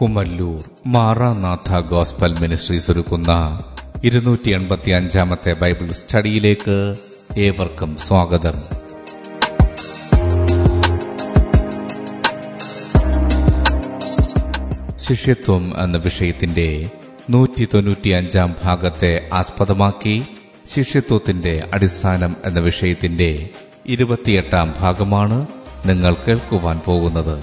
കുമല്ലൂർ Maranatha gospel ministries ഒരുക്കുന്ന ഇരുന്നൂറ്റി എൺപത്തി അഞ്ചാമത്തെ ബൈബിൾ സ്റ്റഡിയിലേക്ക് ഏവർക്കും സ്വാഗതം. ശിഷ്യത്വം എന്ന വിഷയത്തിന്റെ നൂറ്റി തൊണ്ണൂറ്റി അഞ്ചാം ഭാഗത്തെ ആസ്പദമാക്കി ശിഷ്യത്വത്തിന്റെ അടിസ്ഥാനം എന്ന വിഷയത്തിന്റെ ഇരുപത്തിയെട്ടാം ഭാഗമാണ് നിങ്ങൾ കേൾക്കുവാൻ പോകുന്നത്.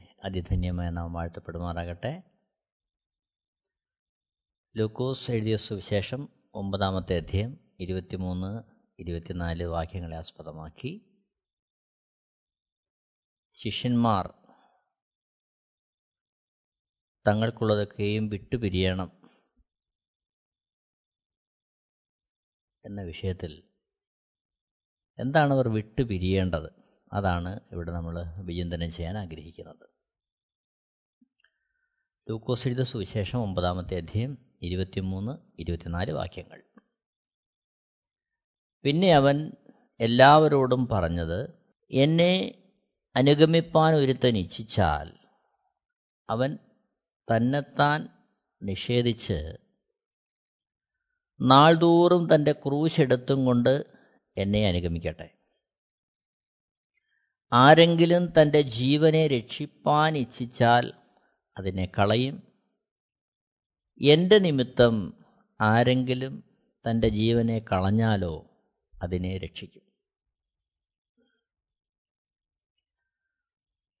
അതിധന്യമായ നാം വാഴ്ത്തപ്പെടുമാറാകട്ടെ. ലൂക്കോസ് എഴുതിയ സുവിശേഷം ഒമ്പതാമത്തെ അധ്യയം ഇരുപത്തിമൂന്ന് ഇരുപത്തിനാല് വാക്യങ്ങളെ ആസ്പദമാക്കി. ശിഷ്യന്മാർ തങ്ങൾക്കുള്ളതൊക്കെയും വിട്ടുപിരിയണം എന്ന വിഷയത്തിൽ എന്താണ് അവർ വിട്ടുപിരിയേണ്ടത്? അതാണ് ഇവിടെ നമ്മൾ വിചിന്തനം ചെയ്യാൻ ആഗ്രഹിക്കുന്നത്. ലൂക്കോസ് എഴുത സുവിശേഷം ഒമ്പതാമത്തെ അധ്യയം ഇരുപത്തിമൂന്ന് ഇരുപത്തിനാല് വാക്യങ്ങൾ. പിന്നെ അവൻ എല്ലാവരോടും പറഞ്ഞത് എന്നെ അനുഗമിപ്പാൻ ഒരുത്തൻ ഇച്ഛിച്ചാൽ അവൻ തന്നെത്താൻ നിഷേധിച്ച് നാൾതോറും തന്റെ ക്രൂശെടുത്തും കൊണ്ട് എന്നെ അനുഗമിക്കട്ടെ. ആരെങ്കിലും തന്റെ ജീവനെ രക്ഷിപ്പാൻ ഇച്ഛിച്ചാൽ അതിനെ കളയും. എന്റെ നിമിത്തം ആരെങ്കിലും തന്റെ ജീവനെ കളഞ്ഞാലോ അതിനെ രക്ഷിക്കും.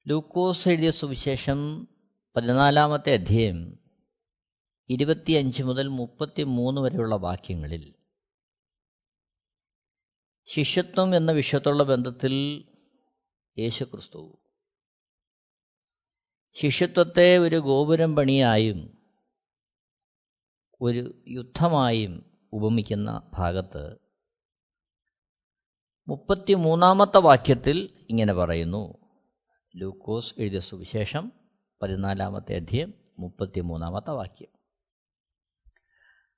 ലൂക്കോസ് എഴുതിയ സുവിശേഷം പതിനാലാമത്തെ അധ്യായം ഇരുപത്തിയഞ്ച് മുതൽ മുപ്പത്തി മൂന്ന് വരെയുള്ള വാക്യങ്ങളിൽ ശിഷ്യത്വം എന്ന വിഷയത്തുള്ള ബന്ധത്തിൽ യേശുക്രിസ്തു ശിഷ്യത്വത്തെ ഒരു ഗോപുരം പണിയായും ഒരു യുദ്ധമായും ഉപമിക്കുന്ന ഭാഗത്ത് മുപ്പത്തി മൂന്നാമത്തെ വാക്യത്തിൽ ഇങ്ങനെ പറയുന്നു. ലൂക്കോസ് എഴുതിയ സുവിശേഷം പതിനാലാമത്തെ അധ്യയം മുപ്പത്തി മൂന്നാമത്തെ വാക്യം.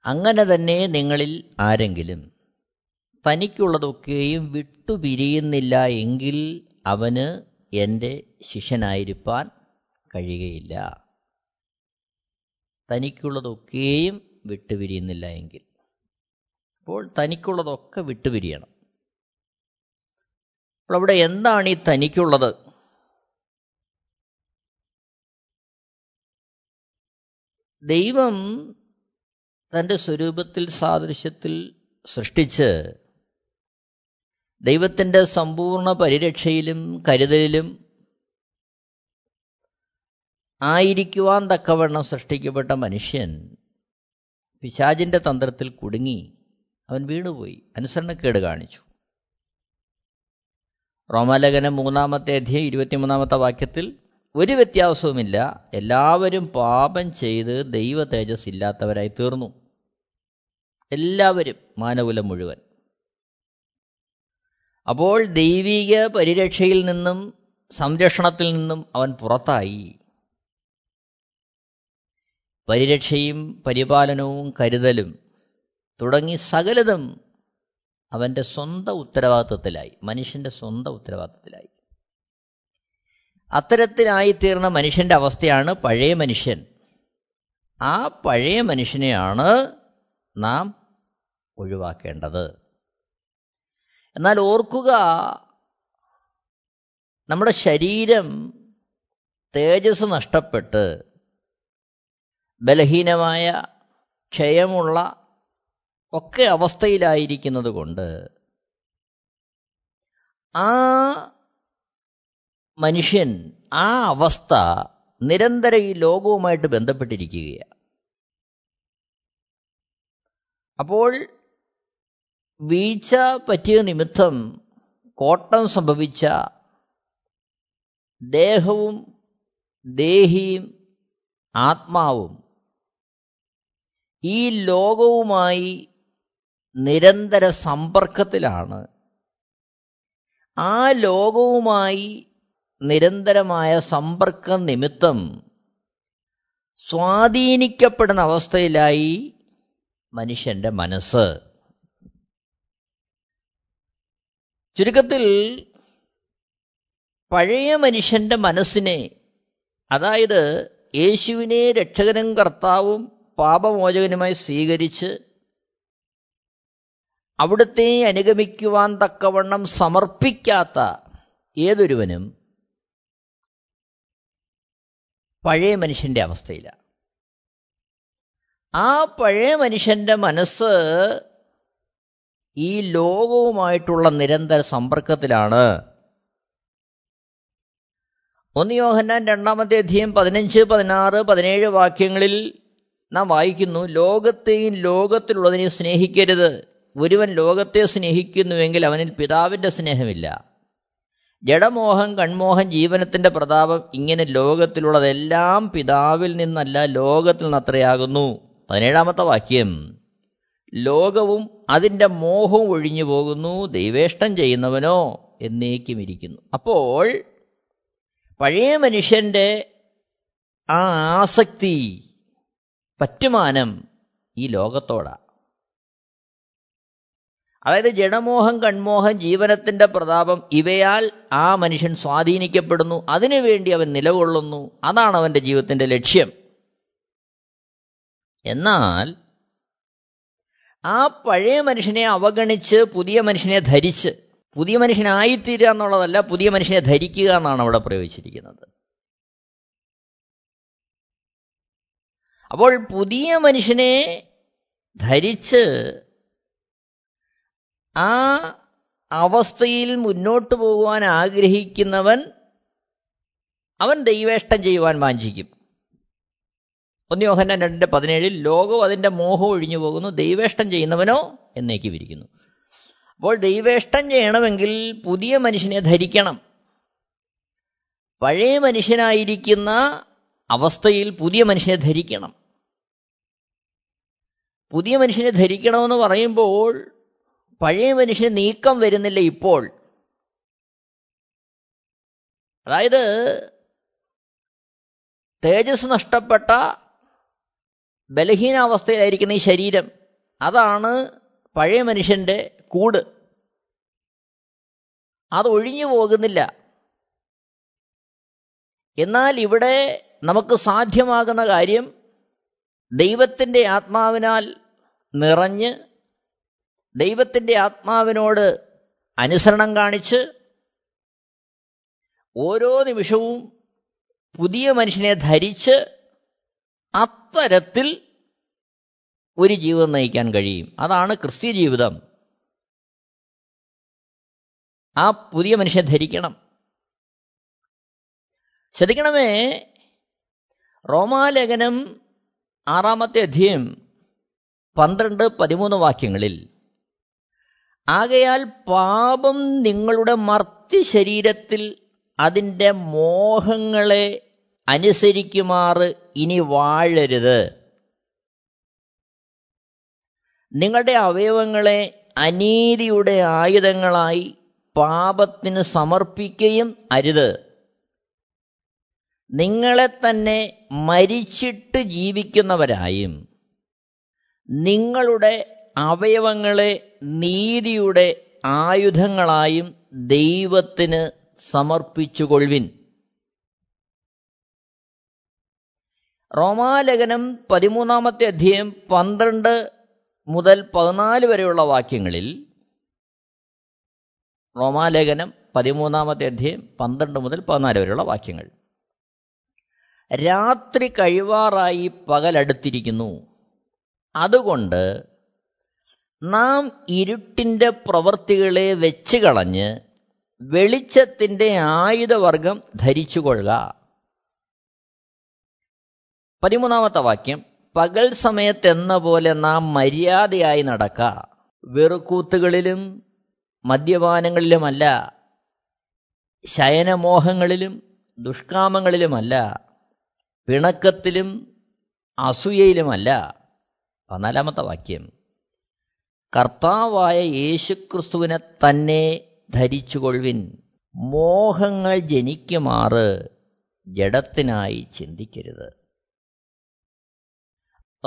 അങ്ങനെ തന്നെ നിങ്ങളിൽ ആരെങ്കിലും തനിക്കുള്ളതൊക്കെയും വിട്ടുപിരിയുന്നില്ല എങ്കിൽ അവന് എന്റെ ശിഷ്യനായിരിക്കാൻ കഴിയുകയില്ല. തനിക്കുള്ളതൊക്കെയും വിട്ടുപിരിയുന്നില്ല എങ്കിൽ. അപ്പോൾ തനിക്കുള്ളതൊക്കെ വിട്ടുപിരിയണം. അപ്പോൾ അവിടെ എന്താണ് ഈ തനിക്കുള്ളത്? ദൈവം തന്റെ സ്വരൂപത്തിൽ സാദൃശ്യത്തിൽ സൃഷ്ടിച്ച് ദൈവത്തിന്റെ സമ്പൂർണ പരിരക്ഷയിലും കരുതലിലും ആയിരിക്കുവാൻ തക്കവണ്ണം സൃഷ്ടിക്കപ്പെട്ട മനുഷ്യൻ പിശാജിന്റെ തന്ത്രത്തിൽ കുടുങ്ങി. അവൻ വീണുപോയി. അനുസരണക്കേട് കാണിച്ചു. റോമാലകനം മൂന്നാമത്തെ അധ്യയം ഇരുപത്തിമൂന്നാമത്തെ വാക്യത്തിൽ ഒരു വ്യത്യാസവുമില്ല. എല്ലാവരും പാപം ചെയ്ത് ദൈവ തേജസ് ഇല്ലാത്തവരായി തീർന്നു. എല്ലാവരും മാനകുലം മുഴുവൻ. അപ്പോൾ ദൈവിക പരിരക്ഷയിൽ നിന്നും സംരക്ഷണത്തിൽ നിന്നും അവൻ പുറത്തായി. പരിരക്ഷയും പരിപാലനവും കരുതലും തുടങ്ങി സകലതും അവന്റെ സ്വന്തം ഉത്തരവാദിത്വത്തിലായി മനുഷ്യന്റെ സ്വന്തം ഉത്തരവാദിത്വത്തിലായി അത്തരത്തിലായിത്തീർന്ന മനുഷ്യന്റെ അവസ്ഥയാണ് പഴയ മനുഷ്യൻ. ആ പഴയ മനുഷ്യനെയാണ് നാം ഒഴിവാക്കേണ്ടത്. എന്നാൽ ഓർക്കുക നമ്മുടെ ശരീരം തേജസ് നഷ്ടപ്പെട്ട് ബലഹീനമായ ക്ഷയമുള്ള ഒക്കെ അവസ്ഥയിലായിരിക്കുന്നത് കൊണ്ട് ആ മനുഷ്യൻ ആ അവസ്ഥ നിരന്തരം ഈ ലോകവുമായിട്ട് ബന്ധപ്പെട്ടിരിക്കുകയാണ്. അപ്പോൾ വീഴ്ച പറ്റിയ നിമിത്തം കോട്ടം സംഭവിച്ച ദേഹവും ദേഹിയും ആത്മാവും ഈ ലോകവുമായി നിരന്തര സമ്പർക്കത്തിലാണ്. ആ ലോകവുമായി നിരന്തരമായ സമ്പർക്ക നിമിത്തം സ്വാധീനിക്കപ്പെടുന്ന അവസ്ഥയിലായി മനുഷ്യന്റെ മനസ്സ്. ചുരുക്കത്തിൽ പഴയ മനുഷ്യന്റെ മനസ്സിനെ അതായത് യേശുവിനെ രക്ഷകനും കർത്താവും പാപമോചകനുമായി സ്വീകരിച്ച് അവിടുത്തെ അനുഗമിക്കുവാൻ തക്കവണ്ണം സമർപ്പിക്കാത്ത ഏതൊരുവനും പഴയ മനുഷ്യന്റെ അവസ്ഥയില്ല ആ പഴയ മനുഷ്യന്റെ മനസ്സ് ഈ ലോകവുമായിട്ടുള്ള നിരന്തര സമ്പർക്കത്തിലാണ്. ഒന്ന് യോഹന്നാൻ രണ്ടാമത്തെ അധ്യയം പതിനഞ്ച് പതിനാറ് പതിനേഴ് വാക്യങ്ങളിൽ നാം വായിക്കുന്നു ലോകത്തെയും ലോകത്തിലുള്ളതിനെയും സ്നേഹിക്കരുത്. ഒരുവൻ ലോകത്തെ സ്നേഹിക്കുന്നുവെങ്കിൽ അവനിൽ പിതാവിന്റെ സ്നേഹമില്ല. ജഡമോഹം കൺമോഹം ജീവനത്തിന്റെ പ്രതാപം ഇങ്ങനെ ലോകത്തിലുള്ളതെല്ലാം പിതാവിൽ നിന്നല്ല ലോകത്തിൽ നിന്നത്രയാകുന്നു പതിനേഴാമത്തെ വാക്യം. ലോകവും അതിന്റെ മോഹവും ഒഴിഞ്ഞു പോകുന്നു ദൈവേഷ്ടം ചെയ്യുന്നവനോ എന്നേക്കും ഇരിക്കുന്നു അപ്പോൾ പഴയ മനുഷ്യന്റെ ആ ആസക്തി പറ്റുമാനം ഈ ലോകത്തോടാ. അതായത് ജഡമോഹം കൺമോഹം ജീവനത്തിന്റെ പ്രതാപം ഇവയാൽ ആ മനുഷ്യൻ സ്വാധീനിക്കപ്പെടുന്നു. അതിനുവേണ്ടി അവൻ നിലകൊള്ളുന്നു. അതാണ് അവന്റെ ജീവിതത്തിന്റെ ലക്ഷ്യം. എന്നാൽ ആ പഴയ മനുഷ്യനെ അവഗണിച്ച് പുതിയ മനുഷ്യനെ ധരിച്ച് പുതിയ മനുഷ്യനായിത്തീരുക എന്നുള്ളതല്ല പുതിയ മനുഷ്യനെ ധരിക്കുക എന്നാണ് അവിടെ പ്രയോഗിച്ചിരിക്കുന്നത്. അപ്പോൾ പുതിയ മനുഷ്യനെ ധരിച്ച് ആ അവസ്ഥയിൽ മുന്നോട്ട് പോകുവാൻ ആഗ്രഹിക്കുന്നവൻ അവൻ ദൈവേഷ്ടം ചെയ്യുവാൻ വാഞ്ചിക്കും. ഒന്ന് യോഹന്നാൻ രണ്ടിന്റെ പതിനേഴിൽ ലോകവും അതിന്റെ മോഹം ഒഴിഞ്ഞു പോകുന്നു ദൈവേഷ്ടം ചെയ്യുന്നവനോ? എന്നേക്ക് വിരിക്കുന്നു. അപ്പോൾ ദൈവേഷ്ടം ചെയ്യണമെങ്കിൽ പുതിയ മനുഷ്യനെ ധരിക്കണം. പഴയ മനുഷ്യനായിരിക്കുന്ന അവസ്ഥയിൽ പുതിയ മനുഷ്യനെ ധരിക്കണം. പുതിയ മനുഷ്യനെ ധരിക്കണമെന്ന് പറയുമ്പോൾ പഴയ മനുഷ്യന് നീക്കം വരുന്നില്ല ഇപ്പോൾ. അതായത് തേജസ് നഷ്ടപ്പെട്ട ബലഹീനാവസ്ഥയിലായിരിക്കുന്ന ഈ ശരീരം അതാണ് പഴയ മനുഷ്യന്റെ കൂട്. അത് ഒഴിഞ്ഞു പോകുന്നില്ല. എന്നാൽ ഇവിടെ നമുക്ക് സാധ്യമാകുന്ന കാര്യം ദൈവത്തിന്റെ ആത്മാവിനാൽ നിറഞ്ഞ് ദൈവത്തിന്റെ ആത്മാവിനോട് അനുസരണം കാണിച്ച് ഓരോ നിമിഷവും പുതിയ മനുഷ്യനെ ധരിച്ച് അത്തരത്തിൽ ഒരു ജീവിതം നയിക്കാൻ കഴിയും. അതാണ് ക്രിസ്ത്യ ജീവിതം. ആ പുതിയ മനുഷ്യനെ ധരിക്കണം. ശ്രദ്ധിക്കണമേ റോമാലേഖനം ആറാമത്തെ അധ്യയം പന്ത്രണ്ട് പതിമൂന്ന് വാക്യങ്ങളിൽ ആകയാൽ പാപം നിങ്ങളുടെ മർത്തി ശരീരത്തിൽ അതിന്റെ മോഹങ്ങളെ അനുസരിക്കുമാറ് ഇനി വാഴരുത്. നിങ്ങളുടെ അവയവങ്ങളെ അനീതിയുടെ ആയുധങ്ങളായി പാപത്തിന് സമർപ്പിക്കുകയും അരുത്. നിങ്ങളെ തന്നെ മരിച്ചിട്ട് ജീവിക്കുന്നവരായും നിങ്ങളുടെ അവയവങ്ങളെ നീതിയുടെ ആയുധങ്ങളായും ദൈവത്തിന് സമർപ്പിച്ചുകൊള്ളുവിൻ. റോമാലേഖനം പതിമൂന്നാമത്തെ അധ്യയം പന്ത്രണ്ട് മുതൽ പതിനാല് വരെയുള്ള വാക്യങ്ങളിൽ റോമാലേഖനം പതിമൂന്നാമത്തെ അധ്യയം പന്ത്രണ്ട് മുതൽ പതിനാല് വരെയുള്ള വാക്യങ്ങൾ. രാത്രി കഴിവാറായി പകലടുത്തിരിക്കുന്നു. അതുകൊണ്ട് നാം ഇരുട്ടിന്റെ പ്രവൃത്തികളെ വെച്ച് കളഞ്ഞ് വെളിച്ചത്തിന്റെ ആയുധവർഗം ധരിച്ചുകൊള്ളുക. പതിമൂന്നാമത്തെ വാക്യം പകൽ സമയത്തെന്ന പോലെ നാം മര്യാദയായി നടക്ക. വെറുക്കൂത്തുകളിലും മദ്യപാനങ്ങളിലുമല്ല. ശയനമോഹങ്ങളിലും ദുഷ്കാമങ്ങളിലുമല്ല. പിണക്കത്തിലും അസൂയയിലുമല്ല. പതിനാലാമത്തെ വാക്യം. കർത്താവായ യേശുക്രിസ്തുവിനെ തന്നെ ധരിച്ചുകൊള്ളുവിൻ. മോഹങ്ങൾ ജനിക്കുമാറ് ജഡത്തിനായി ചിന്തിക്കരുത്.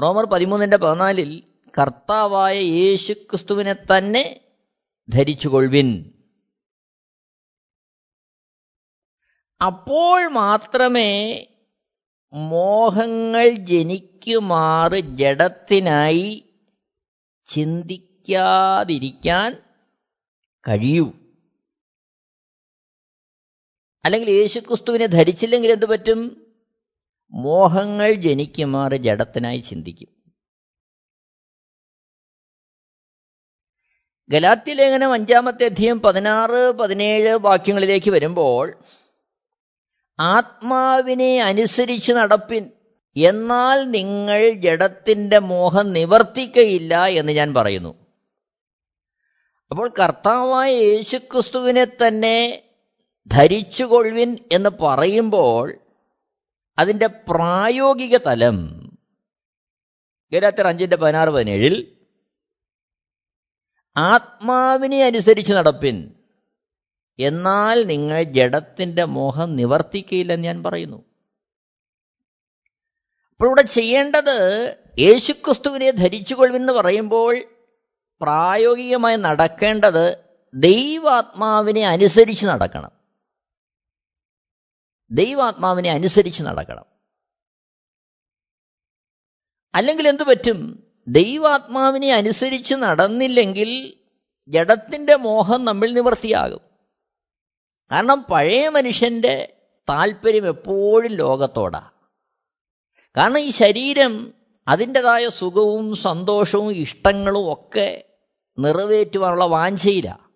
റോമർ പതിമൂന്നിന്റെ പതിനാലിൽ കർത്താവായ യേശുക്രിസ്തുവിനെ തന്നെ ധരിച്ചുകൊള്ളുവിൻ. അപ്പോൾ മാത്രമേ മോഹങ്ങൾ ജനിക്കുമാറ് ജഡത്തിനായി ചിന്തിക്കാതിരിക്കാൻ കഴിയൂ. അല്ലെങ്കിൽ യേശുക്രിസ്തുവിനെ ധരിച്ചില്ലെങ്കിൽ എന്തു പറ്റും? മോഹങ്ങൾ ജനിക്കുമാറ് ജഡത്തിനായി ചിന്തിക്കും. ഗലാത്തി ലേഖനം അഞ്ചാമത്തെ അധ്യയം പതിനാറ് പതിനേഴ് വാക്യങ്ങളിലേക്ക് വരുമ്പോൾ ആത്മാവിനെ അനുസരിച്ച് നടപ്പിൻ എന്നാൽ നിങ്ങൾ ജഡത്തിന്റെ മോഹം നിവർത്തിക്കയില്ല എന്ന് ഞാൻ പറയുന്നു. അപ്പോൾ കർത്താവായ യേശുക്രിസ്തുവിനെ തന്നെ ധരിച്ചുകൊള്ളുവിൻ എന്ന് പറയുമ്പോൾ അതിന്റെ പ്രായോഗിക തലം ഗലാത്തർ അഞ്ചിന്റെ പതിനാറ് പതിനേഴിൽ ആത്മാവിനെ അനുസരിച്ച് നടപ്പിൻ. എന്നാൽ നിങ്ങൾ ജഡത്തിന്റെ മോഹം നിവർത്തിക്കയില്ലെന്ന് ഞാൻ പറയുന്നു. അപ്പോൾ ഇവിടെ ചെയ്യേണ്ടത് യേശുക്രിസ്തുവിനെ ധരിച്ചുകൊള്ളുമെന്ന് പറയുമ്പോൾ പ്രായോഗികമായി നടക്കേണ്ടത് ദൈവാത്മാവിനെ അനുസരിച്ച് നടക്കണം. ദൈവാത്മാവിനെ അനുസരിച്ച് നടക്കണം. അല്ലെങ്കിൽ എന്തു പറ്റും? ദൈവാത്മാവിനെ അനുസരിച്ച് നടന്നില്ലെങ്കിൽ ജഡത്തിന്റെ മോഹം നമ്മൾ നിവർത്തിയാകും. കാരണം പഴയ മനുഷ്യന്റെ താല്പര്യം എപ്പോഴും ലോകത്തോടാ. കാരണം ഈ ശരീരം അതിന്റെതായ സുഖവും സന്തോഷവും ഇഷ്ടങ്ങളും ഒക്കെ നിറവേറ്റുവാനുള്ള വാഞ്ചയില്ല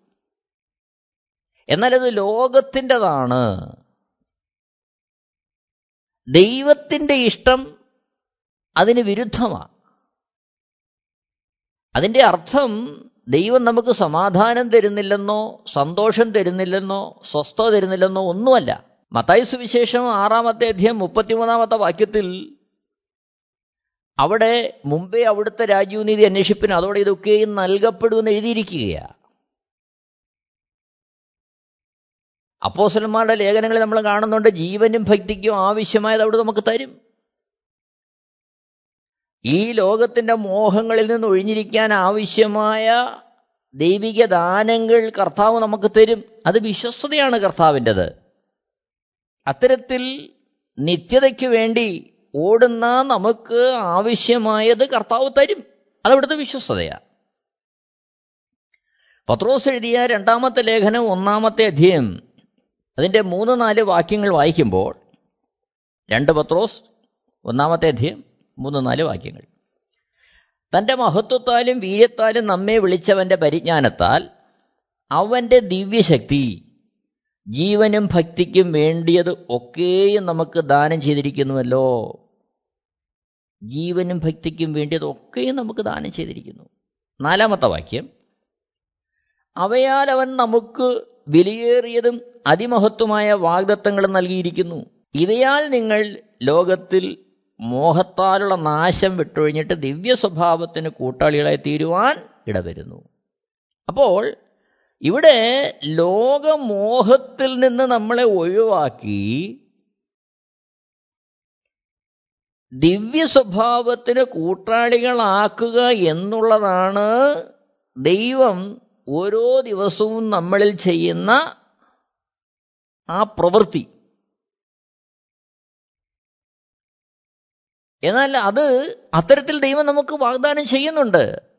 എന്നാലത് ലോകത്തിന്റെതാണ്. ദൈവത്തിന്റെ ഇഷ്ടം അതിന് വിരുദ്ധമാണ് അതിന്റെ അർത്ഥം ദൈവം നമുക്ക് സമാധാനം തരുന്നില്ലെന്നോ സന്തോഷം തരുന്നില്ലെന്നോ സ്വസ്ഥത തരുന്നില്ലെന്നോ ഒന്നുമല്ല. മത്തായി സുവിശേഷം ആറാമത്തെ അധ്യയം മുപ്പത്തിമൂന്നാമത്തെ വാക്യത്തിൽ അവിടെ മുമ്പേ അവിടുത്തെ രാജീവ്നീതി അന്വേഷിപ്പിന് അതോടെ ഇതൊക്കെയും നൽകപ്പെടുമെന്ന് എഴുതിയിരിക്കുകയാണ് അപ്പോസലന്മാരുടെ ലേഖനങ്ങളിൽ നമ്മൾ കാണുന്നുണ്ട് ജീവനും ഭക്തിക്കും ആവശ്യമായത് അവിടെ നമുക്ക് തരും. ഈ ലോകത്തിന്റെ മോഹങ്ങളിൽ നിന്ന് ഒഴിഞ്ഞിരിക്കാൻ ആവശ്യമായ ദൈവിക ദാനങ്ങൾ കർത്താവ് നമുക്ക് തരും. അത് വിശ്വസ്തതയാണ് കർത്താവിന്റെത്. അത്തരത്തിൽ നിത്യതയ്ക്ക് വേണ്ടി ഓടുന്ന നമുക്ക് ആവശ്യമായത് കർത്താവ് തരും. അതവിടുത്തെ വിശ്വസ്തതയാണ് പത്രോസ് എഴുതിയ രണ്ടാമത്തെ ലേഖനം ഒന്നാമത്തെ അധ്യയം അതിന്റെ മൂന്ന് നാല് വാക്യങ്ങൾ വായിക്കുമ്പോൾ രണ്ട് പത്രോസ് ഒന്നാമത്തെ അധ്യയം മൂന്ന് നാല് വാക്യങ്ങൾ. തന്റെ മഹത്വത്താലും വീര്യത്താലും നമ്മെ വിളിച്ചവന്റെ പരിജ്ഞാനത്താൽ അവന്റെ ദിവ്യശക്തി ജീവനും ഭക്തിക്കും വേണ്ടിയത് ഒക്കെയും നമുക്ക് ദാനം ചെയ്തിരിക്കുന്നുവല്ലോ. ജീവനും ഭക്തിക്കും വേണ്ടിയത് ഒക്കെയും നമുക്ക് ദാനം ചെയ്തിരിക്കുന്നു. നാലാമത്തെ വാക്യം. അവയാൽ അവൻ നമുക്ക് വിലയേറിയതും അതിമഹത്വമായ വാഗ്ദത്തങ്ങളും നൽകിയിരിക്കുന്നു. ഇവയാൽ നിങ്ങൾ ലോകത്തിൽ മോഹത്താലുള്ള നാശം വിട്ടൊഴിഞ്ഞിട്ട് ദിവ്യ സ്വഭാവത്തിന് കൂട്ടാളികളായി തീരുവാൻ ഇടവരുന്നു. അപ്പോൾ ഇവിടെ ലോകമോഹത്തിൽ നിന്ന് നമ്മളെ ഒഴിവാക്കി ദിവ്യ സ്വഭാവത്തിന് കൂട്ടാളികളാക്കുക എന്നുള്ളതാണ് ദൈവം ഓരോ ദിവസവും നമ്മളിൽ ചെയ്യുന്ന ആ പ്രവൃത്തി. എന്നാൽ അത് അത്തരത്തിൽ ദൈവം നമുക്ക് വാഗ്ദാനം ചെയ്യുന്നുണ്ട്.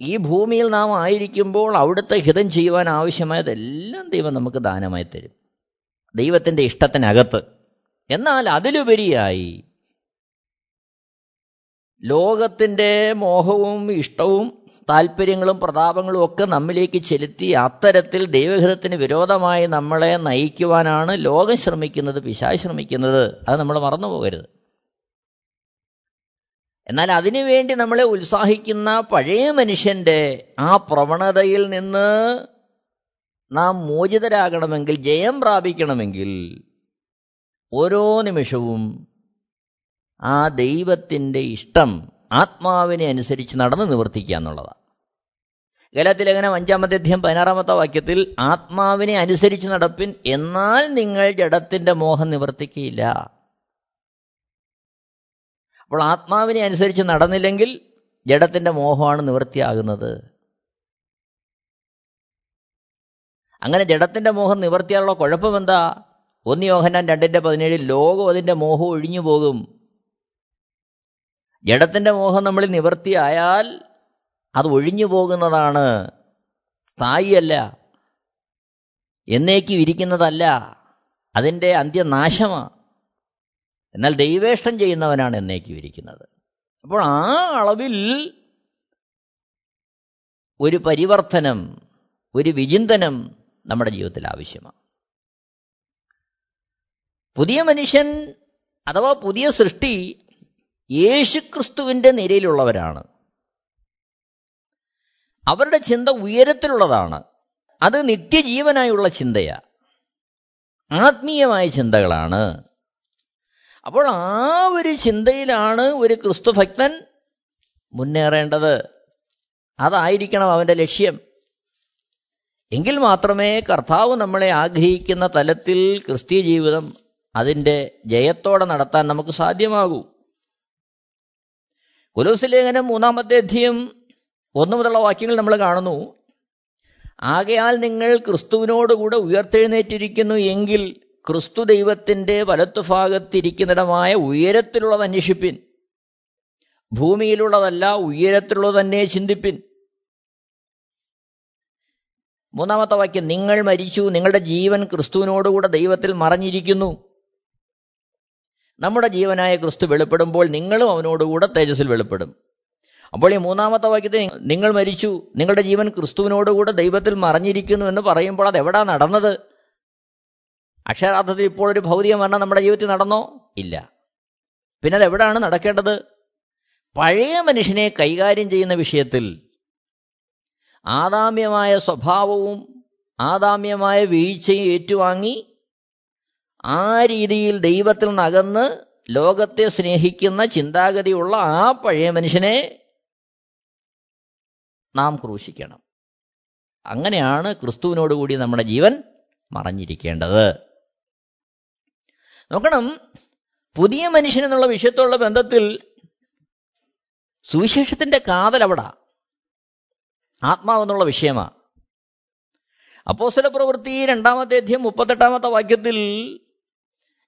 ഈ ഭൂമിയിൽ നാം ആയിരിക്കുമ്പോൾ അവിടുത്തെ ഹിതം ചെയ്യുവാൻ ആവശ്യമായതെല്ലാം ദൈവം നമുക്ക് ദാനമായി തരും. ദൈവത്തിന്റെ ഇഷ്ടത്തിനകത്ത്. എന്നാൽ അതിലുപരിയായി ലോകത്തിന്റെ മോഹവും ഇഷ്ടവും താല്പര്യങ്ങളും പ്രതാപങ്ങളും ഒക്കെ നമ്മിലേക്ക് ചെലുത്തി അത്തരത്തിൽ ദൈവഹിതത്തിന് വിരോധമായി നമ്മളെ നയിക്കുവാനാണ് ലോകം ശ്രമിക്കുന്നത് പിശാ ശ്രമിക്കുന്നത്. അത് നമ്മൾ മറന്നു പോകരുത് എന്നാൽ അതിനുവേണ്ടി നമ്മളെ ഉത്സാഹിക്കുന്ന പഴയ മനുഷ്യന്റെ ആ പ്രവണതയിൽ നിന്ന് നാം മോചിതരാകണമെങ്കിൽ ജയം പ്രാപിക്കണമെങ്കിൽ ഓരോ നിമിഷവും ആ ദൈവത്തിന്റെ ഇഷ്ടം ആത്മാവിനെ അനുസരിച്ച് നടന്ന് നിവർത്തിക്കുക എന്നുള്ളതാണ്. ഗലത്തിലേഖനം അഞ്ചാമത്തെ അധ്യയം പതിനാറാമത്തെ വാക്യത്തിൽ ആത്മാവിനെ അനുസരിച്ച് നടപ്പിൻ എന്നാൽ നിങ്ങൾ ജഡത്തിന്റെ മോഹം നിവർത്തിക്കുകയില്ല. അപ്പോൾ ആത്മാവിനെ അനുസരിച്ച് നടന്നില്ലെങ്കിൽ ജഡത്തിന്റെ മോഹമാണ് നിവൃത്തിയാകുന്നത് അങ്ങനെ ജഡത്തിന്റെ മോഹം നിവർത്തിയാലുള്ള കുഴപ്പമെന്താ? ഒന്ന് യോഹന്നാൻ രണ്ടിന്റെ പതിനേഴിൽ ലോകം അതിന്റെ മോഹം ഒഴിഞ്ഞു പോകും. ജഡത്തിന്റെ മോഹം നമ്മൾ നിവർത്തിയായാൽ അത് ഒഴിഞ്ഞു പോകുന്നതാണ്. സ്ഥായിയല്ല. എന്നേക്കും ഇരിക്കുന്നതല്ല. അതിന്റെ അന്ത്യനാശമാണ് എന്നാൽ ദൈവേഷ്ടം ചെയ്യുന്നവനാണ് എന്നേക്കും ഇരിക്കുന്നത്. അപ്പോൾ ആ അളവിൽ ഒരു പരിവർത്തനം ഒരു വിചിന്തനം നമ്മുടെ ജീവിതത്തിൽ ആവശ്യമാണ്. പുതിയ മനുഷ്യൻ അഥവാ പുതിയ സൃഷ്ടി യേശുക്രിസ്തുവിന്റെ നിരയിലുള്ളവരാണ്. അവരുടെ ചിന്ത ഉയരത്തിലുള്ളതാണ്. അത് നിത്യജീവനായുള്ള ചിന്തയാണ് ആത്മീയമായ ചിന്തകളാണ്. അപ്പോൾ ആ ഒരു ചിന്തയിലാണ് ഒരു ക്രിസ്തുഭക്തൻ മുന്നേറേണ്ടത്. അതായിരിക്കണം അവന്റെ ലക്ഷ്യം. എങ്കിൽ മാത്രമേ കർത്താവ് നമ്മളെ ആഗ്രഹിക്കുന്ന തലത്തിൽ ക്രിസ്തീയ ജീവിതം അതിന്റെ ജയത്തോടെ നടത്താൻ നമുക്ക് സാധ്യമാകൂ. കുലോസിലേഖനം മൂന്നാമത്തെ അധ്യയം ഒന്നു മുതലുള്ള വാക്യങ്ങൾ നമ്മൾ കാണുന്നു. ആകയാൽ നിങ്ങൾ ക്രിസ്തുവിനോടുകൂടെ ഉയർത്തെഴുന്നേറ്റിരിക്കുന്നു എങ്കിൽ ക്രിസ്തു ദൈവത്തിന്റെ വലത്തുഭാഗത്തിരിക്കുന്നിടമായ ഉയരത്തിലുള്ളത് അന്വേഷിപ്പിൻ. ഭൂമിയിലുള്ളതല്ല ഉയരത്തിലുള്ളത് തന്നെ ചിന്തിപ്പിൻ. മൂന്നാമത്തെ വാക്യം നിങ്ങൾ മരിച്ചു നിങ്ങളുടെ ജീവൻ ക്രിസ്തുവിനോടുകൂടെ ദൈവത്തിൽ മറഞ്ഞിരിക്കുന്നു. നമ്മുടെ ജീവനായ ക്രിസ്തു വെളിപ്പെടുമ്പോൾ നിങ്ങളും അവനോടുകൂടെ തേജസ്സിൽ വെളിപ്പെടും. അപ്പോൾ ഈ മൂന്നാമത്തെ വാക്യത്തിൽ നിങ്ങൾ മരിച്ചു നിങ്ങളുടെ ജീവൻ ക്രിസ്തുവിനോടുകൂടെ ദൈവത്തിൽ മറഞ്ഞിരിക്കുന്നു എന്ന് പറയുമ്പോൾ അത് എവിടാ നടന്നത്? അക്ഷരാർത്ഥത്തിൽ ഇപ്പോൾ ഒരു ഭൗതിക മരണം നമ്മുടെ ജീവിതത്തിൽ നടന്നോ? ഇല്ല. പിന്നെ അതെവിടാണ് നടക്കേണ്ടത്? പഴയ മനുഷ്യനെ കൈകാര്യം ചെയ്യുന്ന വിഷയത്തിൽ ആദാമ്യമായ സ്വഭാവവും ആദാമ്യമായ വീഴ്ചയും ഏറ്റുവാങ്ങി ആ രീതിയിൽ ദൈവത്തിൽ നകന്ന് ലോകത്തെ സ്നേഹിക്കുന്ന ചിന്താഗതിയുള്ള ആ പഴയ മനുഷ്യനെ നാം ക്രൂശിക്കണം. അങ്ങനെയാണ് ക്രിസ്തുവിനോടുകൂടി നമ്മുടെ ജീവൻ മറഞ്ഞിരിക്കേണ്ടത്. നോക്കണം. പുതിയ മനുഷ്യൻ എന്നുള്ള വിഷയത്തോടുള്ള ബന്ധത്തിൽ സുവിശേഷത്തിന്റെ കാതൽ അവിടെ. ആത്മാവെന്നുള്ള വിഷയമാ. അപ്പോസ്തല പ്രവൃത്തി രണ്ടാമത്തെ അധ്യയം മുപ്പത്തെട്ടാമത്തെ വാക്യത്തിൽ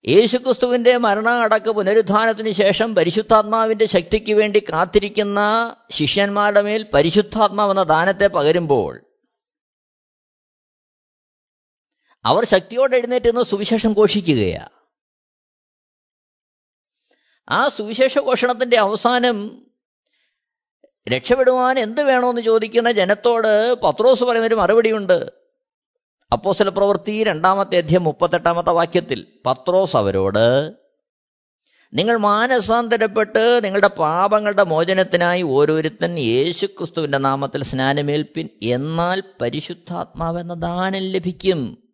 യേശുക്രിസ്തുവിന്റെ മരണ അടക്ക പുനരുദ്ധാനത്തിന് ശേഷം പരിശുദ്ധാത്മാവിന്റെ ശക്തിക്ക് വേണ്ടി കാത്തിരിക്കുന്ന ശിഷ്യന്മാരുടെ മേൽ പരിശുദ്ധാത്മാവെന്ന ദാനത്തെ പകരുമ്പോൾ അവർ ശക്തിയോടെ എഴുന്നേറ്റ് നിന്ന് സുവിശേഷം ഘോഷിക്കുകയാണ് ആ സുവിശേഷ ഘോഷണത്തിന്റെ അവസാനം രക്ഷപ്പെടുവാൻ എന്ത് വേണമെന്ന് ചോദിക്കുന്ന ജനത്തോട് പത്രോസ് പറയുന്നൊരു മറുപടിയുണ്ട്. അപ്പോസല പ്രവൃത്തി രണ്ടാമത്തെ അധ്യം മുപ്പത്തെട്ടാമത്തെ വാക്യത്തിൽ പത്രോസ് അവരോട് നിങ്ങൾ മാനസാന്തരപ്പെട്ട് നിങ്ങളുടെ പാപങ്ങളുടെ മോചനത്തിനായി ഓരോരുത്തൻ യേശുക്രിസ്തുവിന്റെ നാമത്തിൽ സ്നാനമേൽപ്പിൻ. എന്നാൽ പരിശുദ്ധാത്മാവെന്ന ദാനം ലഭിക്കും.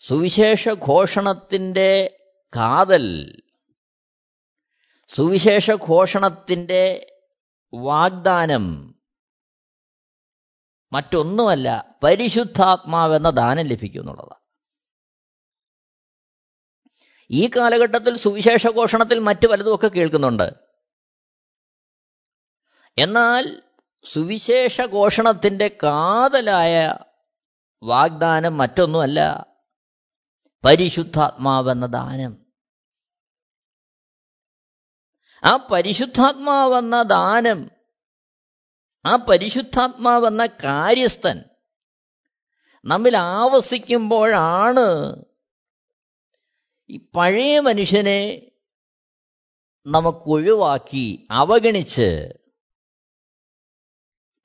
സുവിശേഷ ഘോഷണത്തിന്റെ കാതൽ സുവിശേഷ ഘോഷണത്തിന്റെ വാഗ്ദാനം മറ്റൊന്നുമല്ല പരിശുദ്ധാത്മാവെന്ന ദാനം ലഭിക്കും എന്നുള്ളതാണ് ഈ കാലഘട്ടത്തിൽ സുവിശേഷ ഘോഷണത്തിൽ മറ്റു പലതുമൊക്കെ കേൾക്കുന്നുണ്ട്. എന്നാൽ സുവിശേഷ ഘോഷണത്തിന്റെ കാതലായ വാഗ്ദാനം മറ്റൊന്നുമല്ല പരിശുദ്ധാത്മാവെന്ന ദാനം. ആ പരിശുദ്ധാത്മാവെന്ന ദാനം ആ പരിശുദ്ധാത്മാവെന്ന കാര്യസ്ഥൻ നമ്മിൽ ആവസിക്കുമ്പോഴാണ് ഈ പഴയ മനുഷ്യനെ നമുക്കൊഴിവാക്കി അവഗണിച്ച്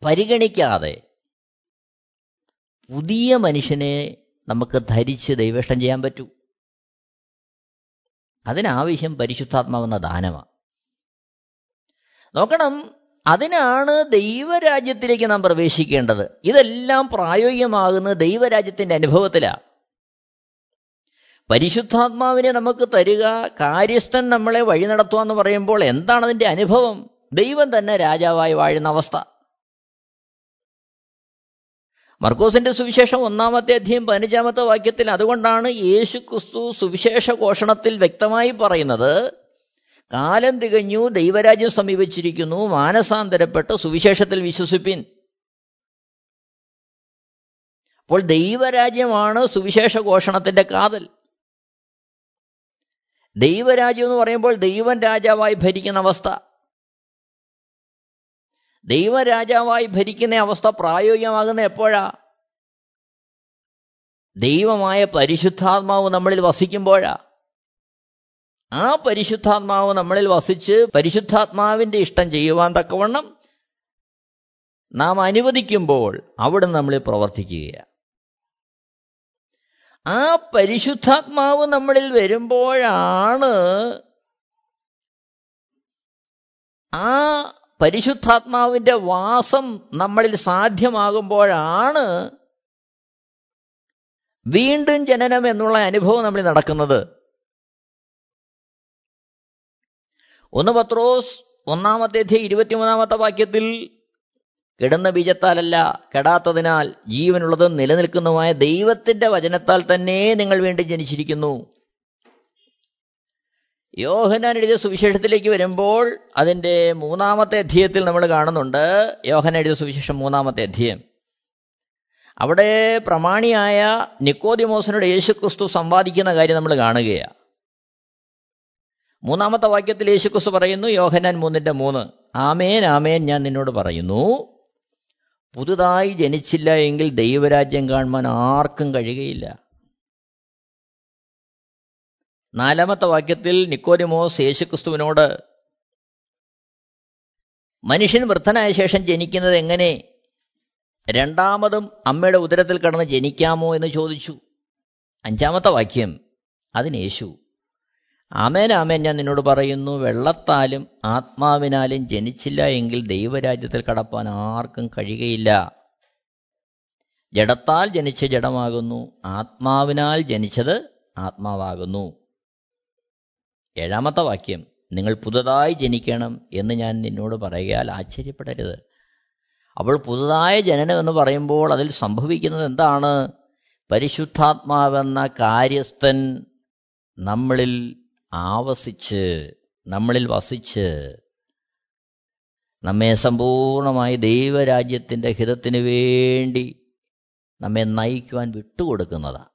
പരിഗണിക്കാതെ പുതിയ മനുഷ്യനെ നമുക്ക് ധരിച്ച് ദൈവേഷ്ടം ചെയ്യാൻ പറ്റൂ. അതിനാവശ്യം പരിശുദ്ധാത്മാവെന്ന ദാനമാണ് നോക്കണം അതിനാണ് ദൈവരാജ്യത്തിലേക്ക് നാം പ്രവേശിക്കേണ്ടത്. ഇതെല്ലാം പ്രായോഗികമാകുന്ന ദൈവരാജ്യത്തിന്റെ അനുഭവത്തിലാണ് പരിശുദ്ധാത്മാവിനെ നമുക്ക് തരിക കാര്യസ്ഥൻ നമ്മളെ വഴി നടത്തുക എന്ന് പറയുമ്പോൾ എന്താണ് അതിന്റെ അനുഭവം? ദൈവം തന്നെ രാജാവായി വാഴുന്ന അവസ്ഥ. മർക്കോസിന്റെ സുവിശേഷം ഒന്നാമത്തെ അധ്യയം പതിനഞ്ചാമത്തെ വാക്യത്തിൽ അതുകൊണ്ടാണ് യേശു ക്രിസ്തു സുവിശേഷ ഘോഷണത്തിൽ വ്യക്തമായി പറയുന്നത് കാലം തികഞ്ഞു ദൈവരാജ്യം സമീപിച്ചിരിക്കുന്നു മാനസാന്തരപ്പെട്ട് സുവിശേഷത്തിൽ വിശ്വസിപ്പിൻ. അപ്പോൾ ദൈവരാജ്യമാണ് സുവിശേഷ ഘോഷണത്തിന്റെ കാതൽ. ദൈവരാജ്യം എന്ന് പറയുമ്പോൾ ദൈവൻ രാജാവായി ഭരിക്കുന്ന അവസ്ഥ. ദൈവരാജാവായി ഭരിക്കുന്ന അവസ്ഥ പ്രായോഗികമാകുന്ന എപ്പോഴാ? ദൈവമായ പരിശുദ്ധാത്മാവ് നമ്മളിൽ വസിക്കുമ്പോഴാ. ആ പരിശുദ്ധാത്മാവ് നമ്മളിൽ വസിച്ച് പരിശുദ്ധാത്മാവിന്റെ ഇഷ്ടം ചെയ്യുവാൻ തക്കവണ്ണം നാം അനുവദിക്കുമ്പോൾ അവിടെ നമ്മൾ പ്രവർത്തിക്കുകയാണ് ആ പരിശുദ്ധാത്മാവ് നമ്മളിൽ വരുമ്പോഴാണ് ആ പരിശുദ്ധാത്മാവിന്റെ വാസം നമ്മളിൽ സാധ്യമാകുമ്പോഴാണ് വീണ്ടും ജനനം എന്നുള്ള അനുഭവം നമ്മൾ നടക്കുന്നത്. ഒന്ന് പത്രോസ് ഒന്നാമത്തെ ഇരുപത്തിമൂന്നാമത്തെ വാക്യത്തിൽ കിടന്ന ബീജത്താലല്ല കെടാത്തതിനാൽ ജീവനുള്ളത് നിലനിൽക്കുന്നതുമായ ദൈവത്തിന്റെ വചനത്താൽ തന്നെ നിങ്ങൾ വേണ്ടി ജനിച്ചിരിക്കുന്നു. യോഹനാൻ എഴുതിയ സുവിശേഷത്തിലേക്ക് വരുമ്പോൾ അതിന്റെ മൂന്നാമത്തെ അധ്യയത്തിൽ നമ്മൾ കാണുന്നുണ്ട്. യോഹന എഴുതിയ സുവിശേഷം മൂന്നാമത്തെ അധ്യയം. അവിടെ പ്രമാണിയായ നിക്കോദിമോസിനോട് യേശുക്രിസ്തു സംവാദിക്കുന്ന കാര്യം നമ്മൾ കാണുകയാണ്. മൂന്നാമത്തെ വാക്യത്തിൽ യേശുക്രിസ്തു പറയുന്നു യോഹനാൻ മൂന്നിന്റെ മൂന്ന്. ആമേൻ ആമേൻ ഞാൻ നിന്നോട് പറയുന്നു പുതുതായി ജനിച്ചില്ല എങ്കിൽ ദൈവരാജ്യം കാണുവാൻ ആർക്കും കഴിയുകയില്ല. നാലാമത്തെ വാക്യത്തിൽ നിക്കോരിമോസ് യേശുക്രിസ്തുവിനോട് മനുഷ്യൻ വൃദ്ധനായ ശേഷം ജനിക്കുന്നത് എങ്ങനെ? രണ്ടാമതും അമ്മയുടെ ഉദരത്തിൽ കടന്ന് ജനിക്കാമോ എന്ന് ചോദിച്ചു. അഞ്ചാമത്തെ വാക്യം അതിന് യേശു ആമേൻ ആമേൻ. ഞാൻ നിന്നോട് പറയുന്നു വെള്ളത്താലും ആത്മാവിനാലും ജനിച്ചില്ല എങ്കിൽ ദൈവരാജ്യത്തിൽ കടപ്പാൻ ആർക്കും കഴിയുകയില്ല. ജഡത്താൽ ജനിച്ച ജഡമാകുന്നു ആത്മാവിനാൽ ജനിച്ചത് ആത്മാവാകുന്നു. ഏഴാമത്തെ വാക്യം നിങ്ങൾ പുതുതായി ജനിക്കണം എന്ന് ഞാൻ നിന്നോട് പറയുകയാൽ ആശ്ചര്യപ്പെടരുത്. അപ്പോൾ പുതുതായ ജനനം എന്ന് പറയുമ്പോൾ അതിൽ സംഭവിക്കുന്നത് എന്താണ്? പരിശുദ്ധാത്മാവെന്ന കാര്യസ്ഥൻ നമ്മളിൽ ആവസിച്ച് നമ്മളിൽ വസിച്ച് നമ്മെ സമ്പൂർണമായി ദൈവരാജ്യത്തിന്റെ ഹിതത്തിന് വേണ്ടി നമ്മെ നയിക്കുവാൻ വിട്ടുകൊടുക്കുന്നതാണ്.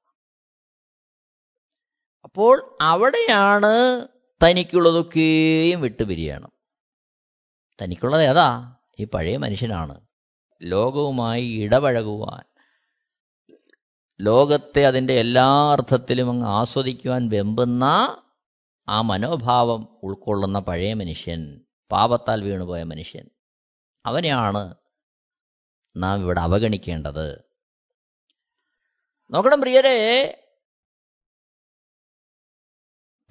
അപ്പോൾ അവിടെയാണ് തനിക്കുള്ളതൊക്കെയും വിട്ടുപിരിയണം. തനിക്കുള്ളത് ഏതാ? ഈ പഴയ മനുഷ്യനാണ്. ലോകവുമായി ഇടപഴകുവാൻ ലോകത്തെ അതിന്റെ എല്ലാ അർത്ഥത്തിലും അങ്ങ് ആസ്വദിക്കുവാൻ വെമ്പുന്ന ആ മനോഭാവം ഉൾക്കൊള്ളുന്ന പഴയ മനുഷ്യൻ പാപത്താൽ വീണുപോയ മനുഷ്യൻ. അവനെയാണ് നാം ഇവിടെ അവഗണിക്കേണ്ടത്. നോക്കണം പ്രിയരെ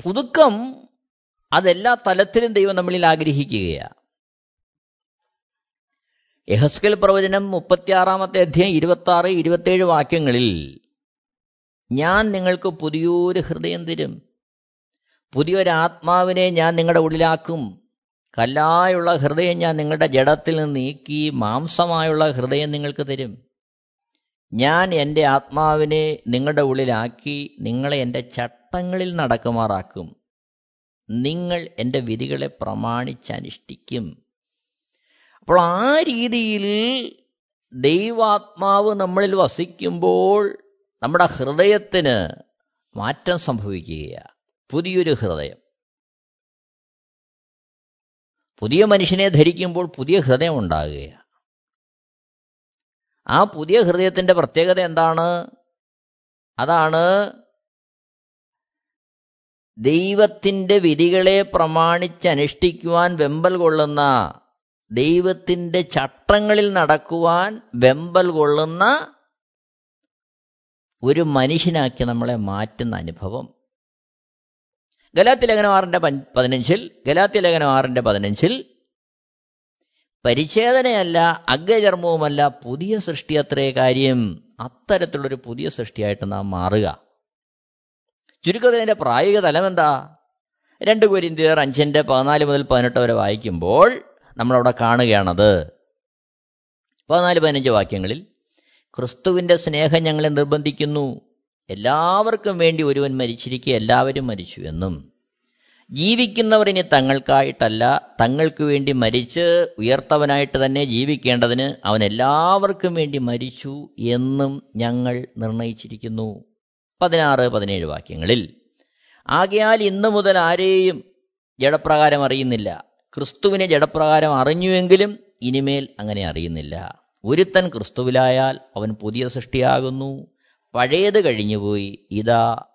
പുതുക്കം അതെല്ലാ തലത്തിലും ദൈവം നമ്മളിൽ ആഗ്രഹിക്കുകയാണ് യഹസ്കൽ പ്രവചനം മുപ്പത്തിയാറാമത്തെ അധ്യായം ഇരുപത്തി ആറ് ഇരുപത്തേഴ് വാക്യങ്ങളിൽ ഞാൻ നിങ്ങൾക്ക് പുതിയൊരു ഹൃദയം തരും. പുതിയൊരാത്മാവിനെ ഞാൻ നിങ്ങളുടെ ഉള്ളിലാക്കും. കല്ലായുള്ള ഹൃദയം ഞാൻ നിങ്ങളുടെ ജഡത്തിൽ നിന്ന് നീക്കി മാംസമായുള്ള ഹൃദയം നിങ്ങൾക്ക് തരും. ഞാൻ എന്റെ ആത്മാവിനെ നിങ്ങളുടെ ഉള്ളിലാക്കി നിങ്ങളെ എന്റെ ചട്ടങ്ങളിൽ നടക്കുമാറാക്കും. നിങ്ങൾ എന്റെ വിധികളെ പ്രമാണിച്ചനുഷ്ഠിക്കും. അപ്പോൾ ആ രീതിയിൽ ദൈവാത്മാവ് നമ്മളിൽ വസിക്കുമ്പോൾ നമ്മുടെ ഹൃദയത്തിന് മാറ്റം സംഭവിക്കുകയാണ്. പുതിയൊരു ഹൃദയം. പുതിയ മനുഷ്യനെ ധരിക്കുമ്പോൾ പുതിയ ഹൃദയം ഉണ്ടാകുകയാണ്. ആ പുതിയ ഹൃദയത്തിന്റെ പ്രത്യേകത എന്താണ്? അതാണ് ദൈവത്തിന്റെ വിധികളെ പ്രമാണിച്ചനുഷ്ഠിക്കുവാൻ വെമ്പൽ കൊള്ളുന്ന ദൈവത്തിന്റെ ചട്ടങ്ങളിൽ നടക്കുവാൻ വെമ്പൽ കൊള്ളുന്ന ഒരു മനുഷ്യനാക്കി നമ്മളെ മാറ്റുന്ന അനുഭവം. ഗലാത്തി ലേഖനം ആറിന്റെ പതിനഞ്ചിൽ ഗലാത്തി ലേഖനം ആറിന്റെ പതിനഞ്ചിൽ പരിച്ഛേദനയല്ല അഗ്രചർമ്മവുമല്ല പുതിയ സൃഷ്ടി അത്രേ കാര്യം. അത്തരത്തിലുള്ളൊരു പുതിയ സൃഷ്ടിയായിട്ട് നാം മാറുക. ചുരുക്കത്തിന്റെ പ്രായോഗിക തലം എന്താ രണ്ട് കുരിന്തിയർ അഞ്ചിന്റെ പതിനാല് മുതൽ പതിനെട്ട് വരെ വായിക്കുമ്പോൾ നമ്മളവിടെ കാണുകയാണത്. പതിനാല് പതിനഞ്ച് വാക്യങ്ങളിൽ ക്രിസ്തുവിന്റെ സ്നേഹം ഞങ്ങളെ നിർബന്ധിക്കുന്നു. എല്ലാവർക്കും വേണ്ടി ഒരുവൻ മരിച്ചിരിക്കെ എല്ലാവരും മരിച്ചു എന്നും. ജീവിക്കുന്നവർ ഇനി തങ്ങൾക്കായിട്ടല്ല തങ്ങൾക്ക് വേണ്ടി മരിച്ച് ഉയർത്തവനായിട്ട് തന്നെ ജീവിക്കേണ്ടതിന് അവൻ എല്ലാവർക്കും വേണ്ടി മരിച്ചു എന്നും ഞങ്ങൾ നിർണയിച്ചിരിക്കുന്നു. പതിനാറ് പതിനേഴ് വാക്യങ്ങളിൽ. ആകയാൽ ഇന്നു മുതൽ ആരെയും ജഡപ്രകാരം അറിയുന്നില്ല. ക്രിസ്തുവിനെ ജഡപ്രകാരം അറിഞ്ഞുവെങ്കിലും ഇനിമേൽ അങ്ങനെ അറിയുന്നില്ല. ഒരുത്തൻ ക്രിസ്തുവിലായാൽ അവൻ പുതിയ സൃഷ്ടിയാകുന്നു. പഴയത് കഴിഞ്ഞുപോയി ഇതാ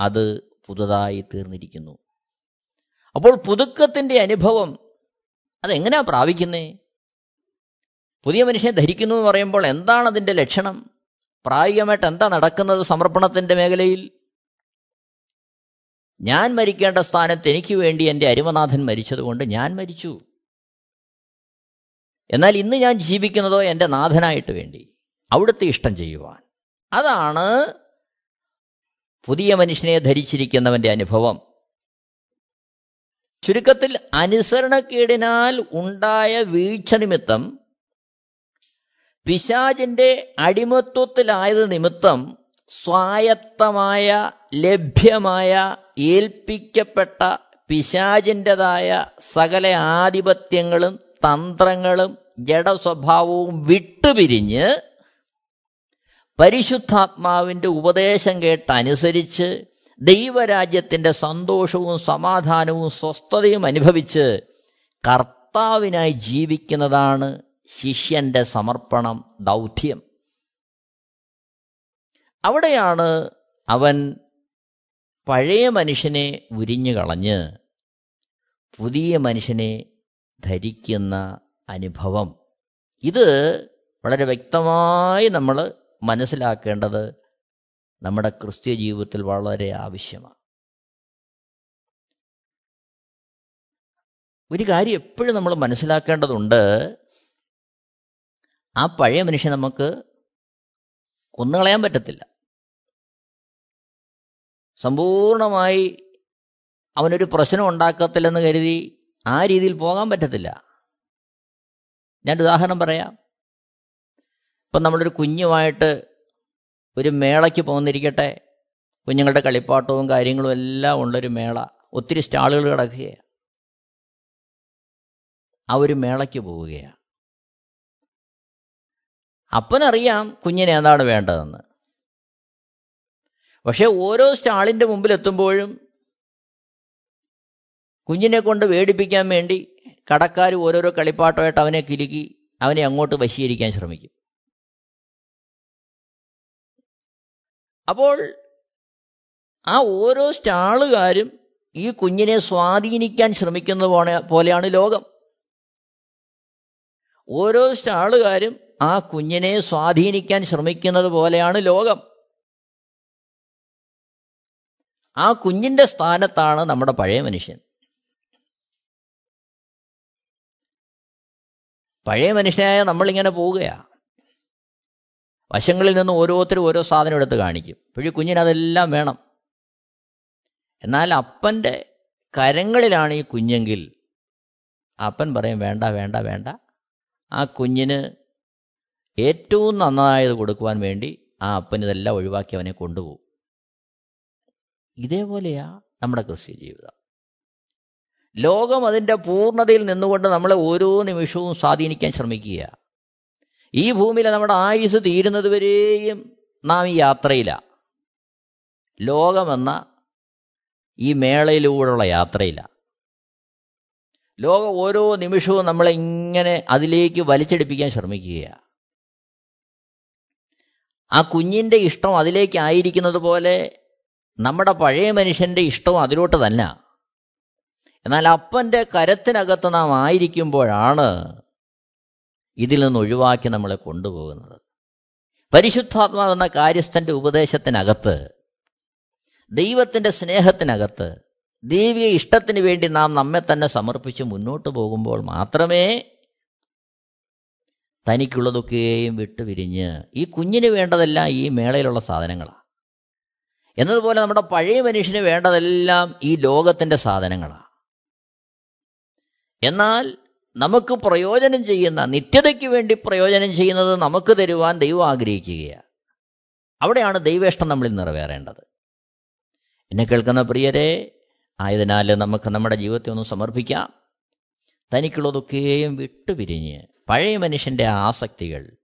അത് പുതുതായി തീർന്നിരിക്കുന്നു. അപ്പോൾ പുതുക്കത്തിന്റെ അനുഭവം അതെങ്ങനെയാ പ്രാപിക്കുന്നേ? പുതിയ മനുഷ്യനെ ധരിക്കുന്നു എന്ന് പറയുമ്പോൾ എന്താണ് അതിന്റെ ലക്ഷണം? പ്രായോഗികമായിട്ട് എന്താ നടക്കുന്നത് സമർപ്പണത്തിന്റെ മേഖലയിൽ? ഞാൻ മരിക്കേണ്ട സ്ഥാനത്ത് എനിക്ക് വേണ്ടി എന്റെ അരുമനാഥൻ മരിച്ചതുകൊണ്ട് ഞാൻ മരിച്ചു. എന്നാൽ ഇന്ന് ഞാൻ ജീവിക്കുന്നതോ എന്റെ നാഥനായിട്ട് വേണ്ടി അവിടുത്തെ ഇഷ്ടം ചെയ്യുവാൻ. അതാണ് പുതിയ മനുഷ്യനെ ധരിച്ചിരിക്കുന്നവന്റെ അനുഭവം. ചുരുക്കത്തിൽ അനുസരണക്കേടിനാൽ ഉണ്ടായ വീഴ്ച നിമിത്തം പിശാചിന്റെ അടിമത്വത്തിലായത് നിമിത്തം സ്വായത്തമായ ലഭ്യമായ ഏൽപ്പിക്കപ്പെട്ട പിശാചിന്റെതായ സകല ആധിപത്യങ്ങളും തന്ത്രങ്ങളും ജഡസ്വഭാവവും വിട്ടുപിരിഞ്ഞ് പരിശുദ്ധാത്മാവിന്റെ ഉപദേശം കേട്ടനുസരിച്ച് ദൈവരാജ്യത്തിന്റെ സന്തോഷവും സമാധാനവും സ്വസ്ഥതയും അനുഭവിച്ച് കർത്താവിനായി ജീവിക്കുന്നതാണ് ശിഷ്യന്റെ സമർപ്പണം ദൗത്യം. അവിടെയാണ് അവൻ പഴയ മനുഷ്യനെ ഉരിഞ്ഞു കളഞ്ഞ് പുതിയ മനുഷ്യനെ ധരിക്കുന്ന അനുഭവം. ഇത് വളരെ വ്യക്തമായി നമ്മൾ മനസ്സിലാക്കേണ്ടത് നമ്മുടെ ക്രിസ്ത്യ ജീവിതത്തിൽ വളരെ ആവശ്യമാണ്. ഒരു കാര്യം എപ്പോഴും നമ്മൾ മനസ്സിലാക്കേണ്ടതുണ്ട് ആ പഴയ മനുഷ്യൻ നമുക്ക് കൊന്നുകളയാൻ പറ്റത്തില്ല. സമ്പൂർണമായി അവനൊരു പ്രശ്നം ഉണ്ടാക്കത്തില്ലെന്ന് കരുതി ആ രീതിയിൽ പോകാൻ പറ്റത്തില്ല. ഞാൻ ഉദാഹരണം പറയാം. ഇപ്പം നമ്മളൊരു കുഞ്ഞുമായിട്ട് ഒരു മേളയ്ക്ക് പോകുന്നിരിക്കട്ടെ കുഞ്ഞുങ്ങളുടെ കളിപ്പാട്ടവും കാര്യങ്ങളും എല്ലാം ഉള്ളൊരു മേള. ഒത്തിരി സ്റ്റാളുകൾ കിടക്കുകയാണ് ആ ഒരു മേളയ്ക്ക് പോവുകയാണ് അപ്പനറിയാം കുഞ്ഞിനെ എന്താണ് വേണ്ടതെന്ന്. പക്ഷേ ഓരോ സ്റ്റാളിന്റെ മുമ്പിൽ എത്തുമ്പോഴും കുഞ്ഞിനെ കൊണ്ട് വേടിപ്പിക്കാൻ വേണ്ടി കടക്കാർ ഓരോരോ കളിപ്പാട്ടമായിട്ട് അവനെ കിലുക്കി അവനെ അങ്ങോട്ട് വശീകരിക്കാൻ ശ്രമിക്കും. അപ്പോൾ ആ ഓരോ സ്റ്റാളുകാരും ഈ കുഞ്ഞിനെ സ്വാധീനിക്കാൻ ശ്രമിക്കുന്ന പോലെയാണ് ലോകം. ഓരോ സ്റ്റാളുകാരും ആ കുഞ്ഞിനെ സ്വാധീനിക്കാൻ ശ്രമിക്കുന്നത് പോലെയാണ് ലോകം. ആ കുഞ്ഞിന്റെ സ്ഥാനത്താണ് നമ്മുടെ പഴയ മനുഷ്യൻ. പഴയ മനുഷ്യനായ നമ്മളിങ്ങനെ പോവുകയാണ് വശങ്ങളിൽ നിന്ന് ഓരോരുത്തരും ഓരോ സാധനം എടുത്ത് കാണിക്കും. ഇപ്പോഴും കുഞ്ഞിനതെല്ലാം വേണം. എന്നാൽ അപ്പന്റെ കരങ്ങളിലാണ് ഈ കുഞ്ഞെങ്കിൽ അപ്പൻ പറയും വേണ്ട വേണ്ട വേണ്ട. ആ കുഞ്ഞിന് ഏറ്റവും നന്നായത് കൊടുക്കുവാൻ വേണ്ടി ആ അപ്പൻ ഇതെല്ലാം ഒഴിവാക്കി അവനെ കൊണ്ടുപോകും. ഇതേപോലെയാ നമ്മുടെ ക്രിസ്ത്യ ജീവിതം. ലോകം അതിന്റെ പൂർണതയിൽ നിന്നുകൊണ്ട് നമ്മളെ ഓരോ നിമിഷവും സ്വാധീനിക്കാൻ ശ്രമിക്കുക ഈ ഭൂമിയിലെ നമ്മുടെ ആയുസ് തീരുന്നത് വരെയും നാം ഈ യാത്രയിലാണ് ലോകമെന്ന ഈ മേളയിലൂടെയുള്ള യാത്രയിലാണ് ലോകം ഓരോ നിമിഷവും നമ്മളെ ഇങ്ങനെ അതിലേക്ക് വലിച്ചെടുപ്പിക്കാൻ ശ്രമിക്കുകയാണ് ആ കുഞ്ഞിന്റെ ഇഷ്ടം അതിലേക്ക് ആയിരിക്കുന്നത് പോലെ നമ്മുടെ പഴയ മനുഷ്യന്റെ ഇഷ്ടവും അതിലോട്ട് തന്നെ എന്നാൽ അപ്പന്റെ കരത്തിനകത്ത് നാം ആയിരിക്കുമ്പോഴാണ് ഇതിൽ നിന്ന് ഒഴിവാക്കി നമ്മളെ കൊണ്ടുപോകുന്നത്. പരിശുദ്ധാത്മാവെന്ന കാര്യസ്ഥന്റെ ഉപദേശത്തിനകത്ത് ദൈവത്തിന്റെ സ്നേഹത്തിനകത്ത് ദൈവിക ഇഷ്ടത്തിന് വേണ്ടി നാം നമ്മെ തന്നെ സമർപ്പിച്ച് മുന്നോട്ട് പോകുമ്പോൾ മാത്രമേ തനിക്കുള്ളതൊക്കെയും വിട്ടുപിരിഞ്ഞ് ഈ കുഞ്ഞിന് വേണ്ടതെല്ലാം ഈ മേളയിലുള്ള സാധനങ്ങളാണ് എന്നതുപോലെ നമ്മുടെ പഴയ മനുഷ്യന് വേണ്ടതെല്ലാം ഈ ലോകത്തിന്റെ സാധനങ്ങളാണ് എന്നാൽ നമുക്ക് പ്രയോജനം ചെയ്യുന്ന നിത്യതയ്ക്ക് വേണ്ടി പ്രയോജനം ചെയ്യുന്നത് നമുക്ക് തരുവാൻ ദൈവം ആഗ്രഹിക്കുകയാണ്. അവിടെയാണ് ദൈവേഷ്ടം നമ്മളിൽ നിറവേറേണ്ടത്. എന്നെ കേൾക്കുന്ന പ്രിയരെ ആയതിനാൽ നമുക്ക് നമ്മുടെ ജീവിതത്തെ ഒന്ന് സമർപ്പിക്കാം. തനിക്കുള്ളതൊക്കെയും വിട്ടുപിരിഞ്ഞ് പഴയ മനുഷ്യന്റെ ആസക്തികൾ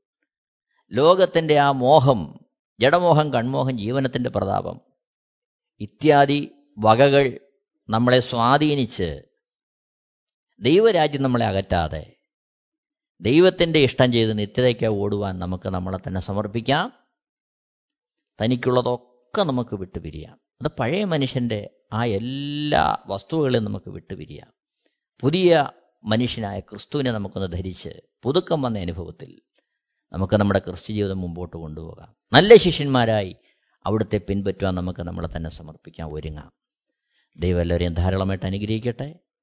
ലോകത്തിന്റെ ആ മോഹം ജഡമോഹം കൺമോഹം ജീവനത്തിന്റെ പ്രതാപം ഇത്യാദി വകകൾ നമ്മളെ സ്വാധീനിച്ച് ദൈവരാജ്യം നമ്മളെ അകറ്റാതെ ദൈവത്തിന്റെ ഇഷ്ടം ചെയ്ത് നിത്യതയ്ക്ക് ഓടുവാൻ നമുക്ക് നമ്മളെ തന്നെ സമർപ്പിക്കാം. തനിക്കുള്ളതൊക്കെ നമുക്ക് വിട്ടുപിരിയാം. അത് പഴയ മനുഷ്യന്റെ ആ എല്ലാ വസ്തുവകളും നമുക്ക് വിട്ടുപിരിയാം. പുതിയ മനുഷ്യനായ ക്രിസ്തുവിനെ നമുക്കൊന്ന് ധരിച്ച് പുതുക്കം വന്ന അനുഭവത്തിൽ നമുക്ക് നമ്മുടെ ക്രിസ്തു ജീവിതം മുമ്പോട്ട് കൊണ്ടുപോകാം. നല്ല ശിഷ്യന്മാരായി അവിടുത്തെ പിൻപറ്റുവാൻ നമുക്ക് നമ്മളെ തന്നെ സമർപ്പിക്കാം. ഒരുങ്ങാം. ദൈവം എല്ലാവരെയും ധാരാളമായിട്ട് അനുഗ്രഹിക്കട്ടെ.